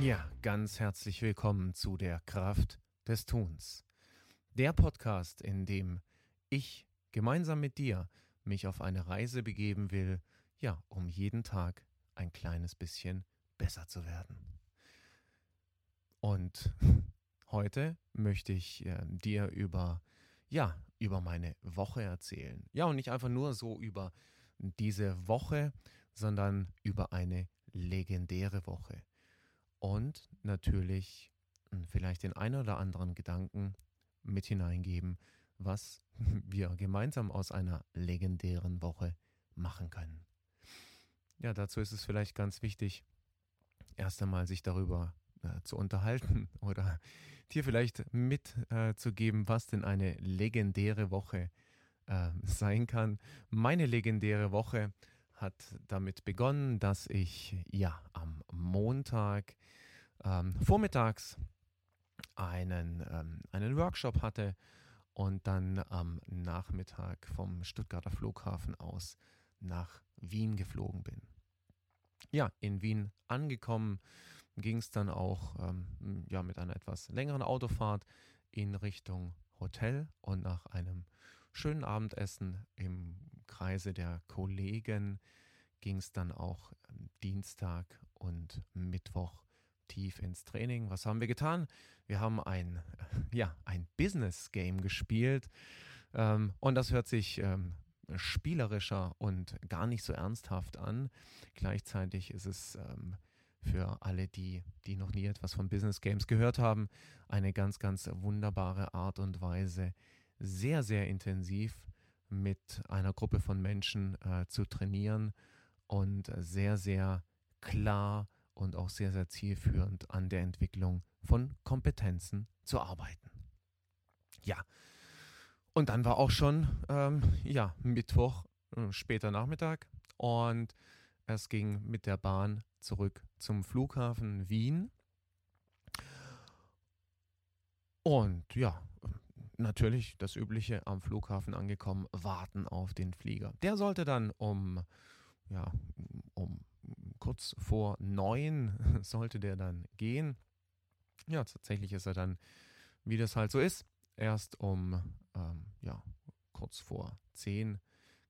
Ja, ganz herzlich willkommen zu der Kraft des Tuns. Der Podcast, in dem ich gemeinsam mit dir mich auf eine Reise begeben will, ja, um jeden Tag ein kleines bisschen besser zu werden. Und heute möchte ich äh, dir über ja, über meine Woche erzählen. Ja, und nicht einfach nur so über diese Woche, sondern über eine legendäre Woche. Und natürlich hm, vielleicht den einen oder anderen Gedanken mit hineingeben, was wir gemeinsam aus einer legendären Woche machen können. Ja, dazu ist es vielleicht ganz wichtig, erst einmal sich darüber äh, zu unterhalten oder dir vielleicht mitzugeben, äh, was denn eine legendäre Woche äh, sein kann. Meine legendäre Woche hat damit begonnen, dass ich ja am Montag ähm, vormittags einen, ähm, einen Workshop hatte und dann am Nachmittag vom Stuttgarter Flughafen aus nach Wien geflogen bin. Ja, in Wien angekommen ging es dann auch ähm, ja, mit einer etwas längeren Autofahrt in Richtung Hotel und nach einem schönen Abendessen im Kreise der Kollegen ging es dann auch ähm, Dienstag und Mittwoch tief ins Training. Was haben wir getan? Wir haben ein, ja, ein Business Game gespielt ähm, und das hört sich ähm, spielerischer und gar nicht so ernsthaft an. Gleichzeitig ist es ähm, für alle, die, die noch nie etwas von Business Games gehört haben, eine ganz, ganz wunderbare Art und Weise, sehr, sehr intensiv mit einer Gruppe von Menschen äh, zu trainieren und sehr, sehr klar und auch sehr, sehr zielführend an der Entwicklung von Kompetenzen zu arbeiten. Ja, und dann war auch schon ähm, ja, Mittwoch, äh, später Nachmittag und es ging mit der Bahn zurück zum Flughafen Wien. Und ja, natürlich das Übliche am Flughafen angekommen, warten auf den Flieger. Der sollte dann um, ja, um kurz vor neun sollte der dann gehen. Ja, tatsächlich ist er dann, wie das halt so ist, erst um ähm, ja, kurz vor zehn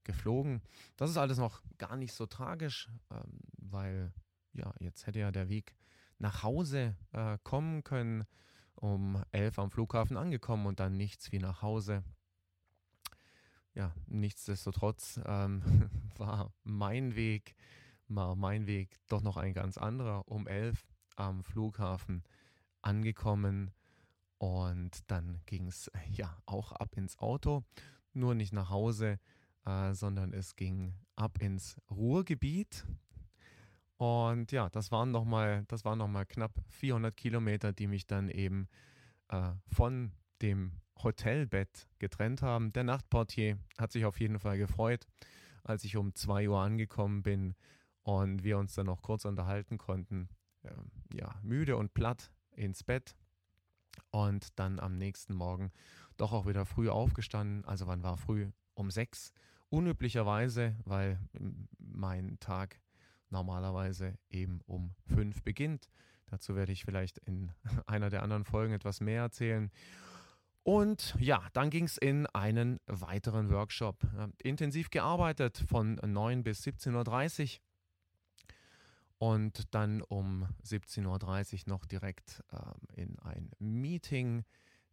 geflogen. Das ist alles noch gar nicht so tragisch, ähm, weil ja, jetzt hätte ja der Weg nach Hause äh, kommen können, um elf am Flughafen angekommen und dann nichts wie nach Hause. Ja, nichtsdestotrotz ähm, war mein Weg, war mein Weg doch noch ein ganz anderer. Um elf am Flughafen angekommen und dann ging es ja auch ab ins Auto, nur nicht nach Hause, äh, sondern es ging ab ins Ruhrgebiet. Und ja, das waren nochmal, noch knapp 400 Kilometer, die mich dann eben äh, von dem Hotelbett getrennt haben. Der Nachtportier hat sich auf jeden Fall gefreut, als ich um 2 Uhr angekommen bin und wir uns dann noch kurz unterhalten konnten. Äh, ja, müde und platt ins Bett und dann am nächsten Morgen doch auch wieder früh aufgestanden. Also wann war früh? Um sechs. Unüblicherweise, weil mein Tag normalerweise eben um fünf beginnt. Dazu werde ich vielleicht in einer der anderen Folgen etwas mehr erzählen. Und ja, dann ging es in einen weiteren Workshop. Intensiv gearbeitet von 9 bis 17.30 Uhr und dann um 17.30 Uhr noch direkt ähm, in ein Meeting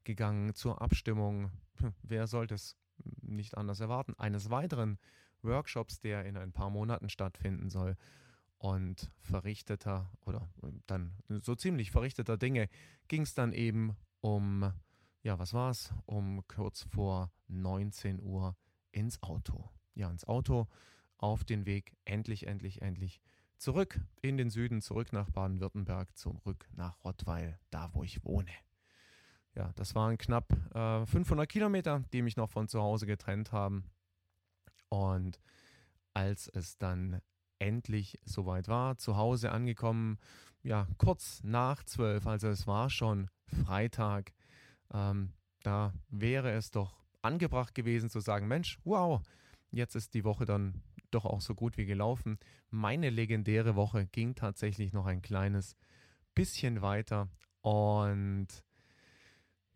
gegangen zur Abstimmung. Hm, wer sollte es nicht anders erwarten? Eines weiteren Workshops, der in ein paar Monaten stattfinden soll. Und verrichteter oder dann so ziemlich verrichteter Dinge ging es dann eben um, ja, was war es? Um kurz vor 19 Uhr ins Auto. Ja, ins Auto auf den Weg endlich, endlich, endlich Zurück in den Süden, zurück nach Baden-Württemberg, zurück nach Rottweil, da wo ich wohne. Ja, das waren knapp äh, 500 Kilometer, die mich noch von zu Hause getrennt haben. Und als es dann endlich soweit war, zu Hause angekommen, ja, kurz nach zwölf, also es war schon Freitag, ähm, da wäre es doch angebracht gewesen zu sagen, Mensch, wow, jetzt ist die Woche dann doch auch so gut wie gelaufen. Meine legendäre Woche ging tatsächlich noch ein kleines bisschen weiter und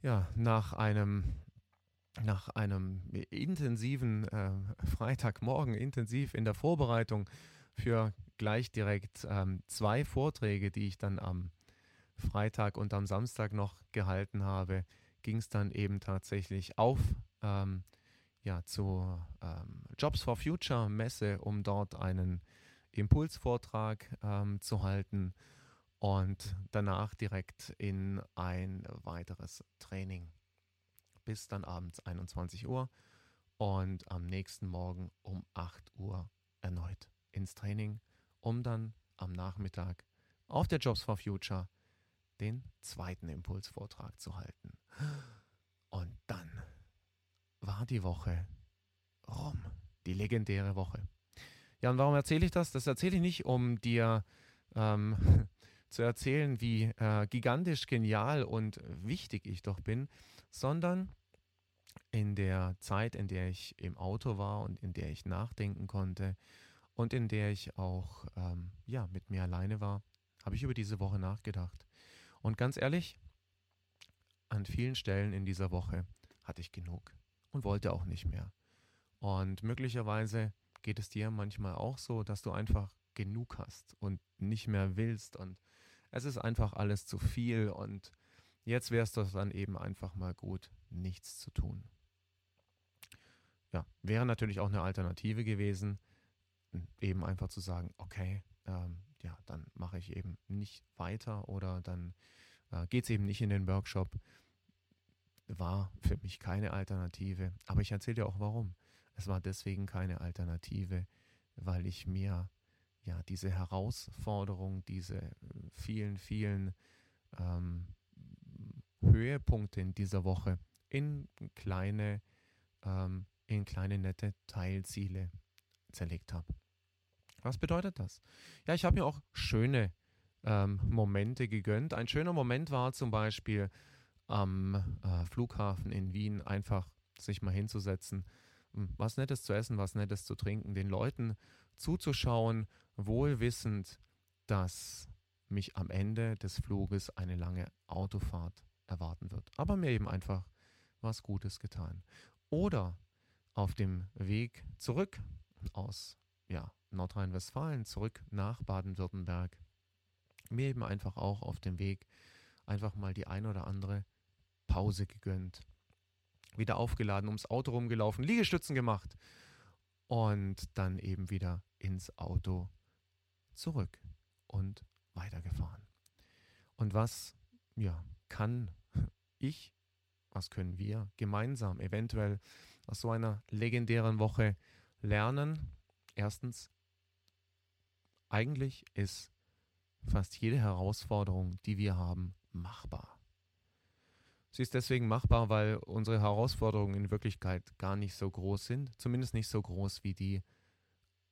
ja, nach einem nach einem intensiven äh, Freitagmorgen, intensiv in der Vorbereitung für gleich direkt ähm, zwei Vorträge, die ich dann am Freitag und am Samstag noch gehalten habe, ging es dann eben tatsächlich auf ähm, ja, zur ähm, Jobs for Future Messe, um dort einen Impulsvortrag ähm, zu halten und danach direkt in ein weiteres Training bis dann abends 21 Uhr und am nächsten Morgen um 8 Uhr erneut ins Training, um dann am Nachmittag auf der Jobs for Future den zweiten Impulsvortrag zu halten. War die Woche rum, die legendäre Woche. Ja, und warum erzähle ich das? Das erzähle ich nicht, um dir ähm, zu erzählen, wie äh, gigantisch genial und wichtig ich doch bin, sondern in der Zeit, in der ich im Auto war und in der ich nachdenken konnte und in der ich auch ähm, ja, mit mir alleine war, habe ich über diese Woche nachgedacht. Und ganz ehrlich, an vielen Stellen in dieser Woche hatte ich genug und wollte auch nicht mehr. Und möglicherweise geht es dir manchmal auch so, dass du einfach genug hast und nicht mehr willst und es ist einfach alles zu viel und jetzt wäre es doch dann eben einfach mal gut, nichts zu tun. Ja, wäre natürlich auch eine Alternative gewesen, eben einfach zu sagen, okay, ähm, ja, dann mache ich eben nicht weiter oder dann äh, geht es eben nicht in den Workshop. War für mich keine Alternative. Aber ich erzähle dir auch warum. Es war deswegen keine Alternative, weil ich mir ja diese Herausforderung, diese äh, vielen, vielen ähm, Höhepunkte in dieser Woche in kleine, ähm, in kleine nette Teilziele zerlegt habe. Was bedeutet das? Ja, ich habe mir auch schöne ähm, Momente gegönnt. Ein schöner Moment war zum Beispiel am äh, Flughafen in Wien einfach sich mal hinzusetzen, hm, was Nettes zu essen, was Nettes zu trinken, den Leuten zuzuschauen, wohl wissend, dass mich am Ende des Fluges eine lange Autofahrt erwarten wird. Aber mir eben einfach was Gutes getan. Oder auf dem Weg zurück aus ja, Nordrhein-Westfalen, zurück nach Baden-Württemberg, mir eben einfach auch auf dem Weg einfach mal die ein oder andere Pause gegönnt. Wieder aufgeladen, ums Auto rumgelaufen, Liegestützen gemacht und dann eben wieder ins Auto zurück und weitergefahren. Und was ja, kann ich, was können wir gemeinsam eventuell aus so einer legendären Woche lernen? Erstens, eigentlich ist fast jede Herausforderung, die wir haben, machbar. Sie ist deswegen machbar, weil unsere Herausforderungen in Wirklichkeit gar nicht so groß sind, zumindest nicht so groß wie die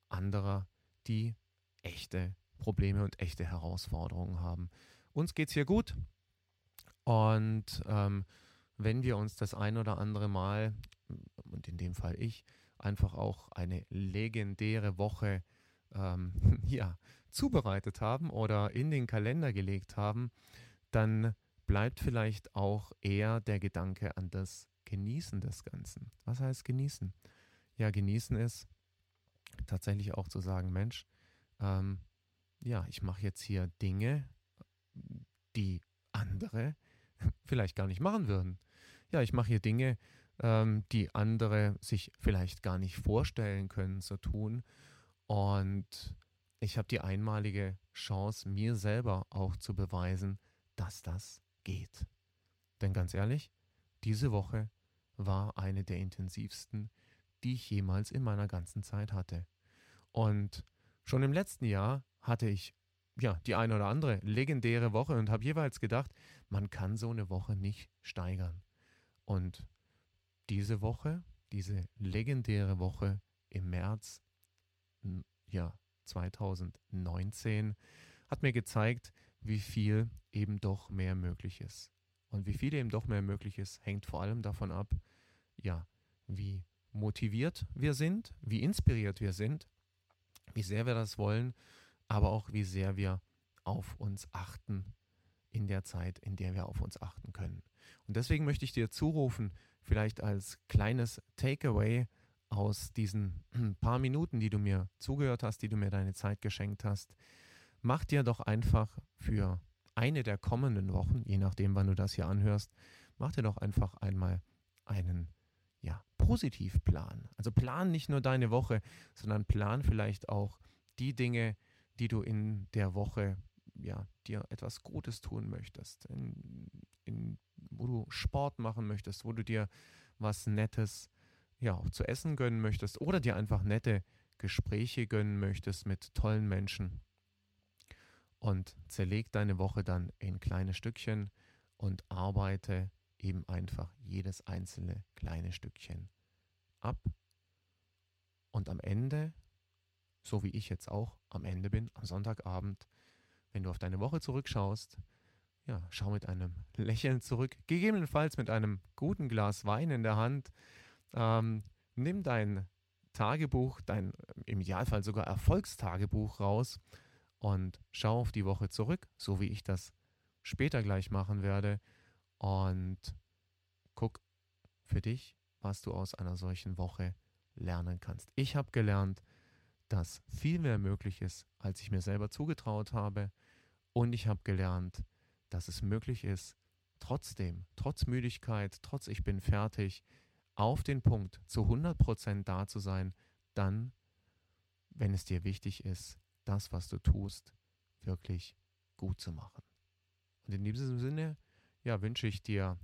anderer, die echte Probleme und echte Herausforderungen haben. Uns geht es hier gut und ähm, wenn wir uns das ein oder andere Mal, und in dem Fall ich, einfach auch eine legendäre Woche ähm, ja, zubereitet haben oder in den Kalender gelegt haben, dann bleibt vielleicht auch eher der Gedanke an das Genießen des Ganzen. Was heißt genießen? Ja, genießen ist tatsächlich auch zu sagen, Mensch, ähm, ja, ich mache jetzt hier Dinge, die andere vielleicht gar nicht machen würden. Ja, ich mache hier Dinge, ähm, die andere sich vielleicht gar nicht vorstellen können zu tun. Und ich habe die einmalige Chance, mir selber auch zu beweisen, dass das geht. Denn ganz ehrlich, diese Woche war eine der intensivsten, die ich jemals in meiner ganzen Zeit hatte. Und schon im letzten Jahr hatte ich ja die eine oder andere legendäre Woche und habe jeweils gedacht, man kann so eine Woche nicht steigern. Und diese Woche, diese legendäre Woche im März ja, 2019 hat mir gezeigt, wie viel eben doch mehr möglich ist. Und wie viel eben doch mehr möglich ist, hängt vor allem davon ab, ja, wie motiviert wir sind, wie inspiriert wir sind, wie sehr wir das wollen, aber auch wie sehr wir auf uns achten in der Zeit, in der wir auf uns achten können. Und deswegen möchte ich dir zurufen, vielleicht als kleines Takeaway aus diesen paar Minuten, die du mir zugehört hast, die du mir deine Zeit geschenkt hast, mach dir doch einfach für eine der kommenden Wochen, je nachdem, wann du das hier anhörst, mach dir doch einfach einmal einen ja, Positivplan. Also plan nicht nur deine Woche, sondern plan vielleicht auch die Dinge, die du in der Woche ja, dir etwas Gutes tun möchtest, in, in, wo du Sport machen möchtest, wo du dir was Nettes ja, auch zu essen gönnen möchtest oder dir einfach nette Gespräche gönnen möchtest mit tollen Menschen. Und zerleg deine Woche dann in kleine Stückchen und arbeite eben einfach jedes einzelne kleine Stückchen ab. Und am Ende, so wie ich jetzt auch am Ende bin, am Sonntagabend, wenn du auf deine Woche zurückschaust, ja, schau mit einem Lächeln zurück, gegebenenfalls mit einem guten Glas Wein in der Hand. Ähm, nimm dein Tagebuch, dein im Idealfall sogar Erfolgstagebuch raus und schau auf die Woche zurück, so wie ich das später gleich machen werde und guck für dich, was du aus einer solchen Woche lernen kannst. Ich habe gelernt, dass viel mehr möglich ist, als ich mir selber zugetraut habe. Und ich habe gelernt, dass es möglich ist, trotzdem, trotz Müdigkeit, trotz ich bin fertig, auf den Punkt zu 100% da zu sein, dann, wenn es dir wichtig ist, das, was du tust, wirklich gut zu machen. Und in diesem Sinne ja, wünsche ich dir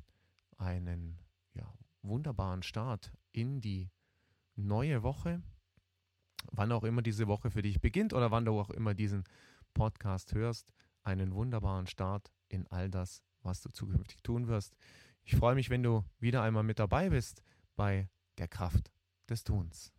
einen ja, wunderbaren Start in die neue Woche. Wann auch immer diese Woche für dich beginnt oder wann du auch immer diesen Podcast hörst, einen wunderbaren Start in all das, was du zukünftig tun wirst. Ich freue mich, wenn du wieder einmal mit dabei bist bei der Kraft des Tuns.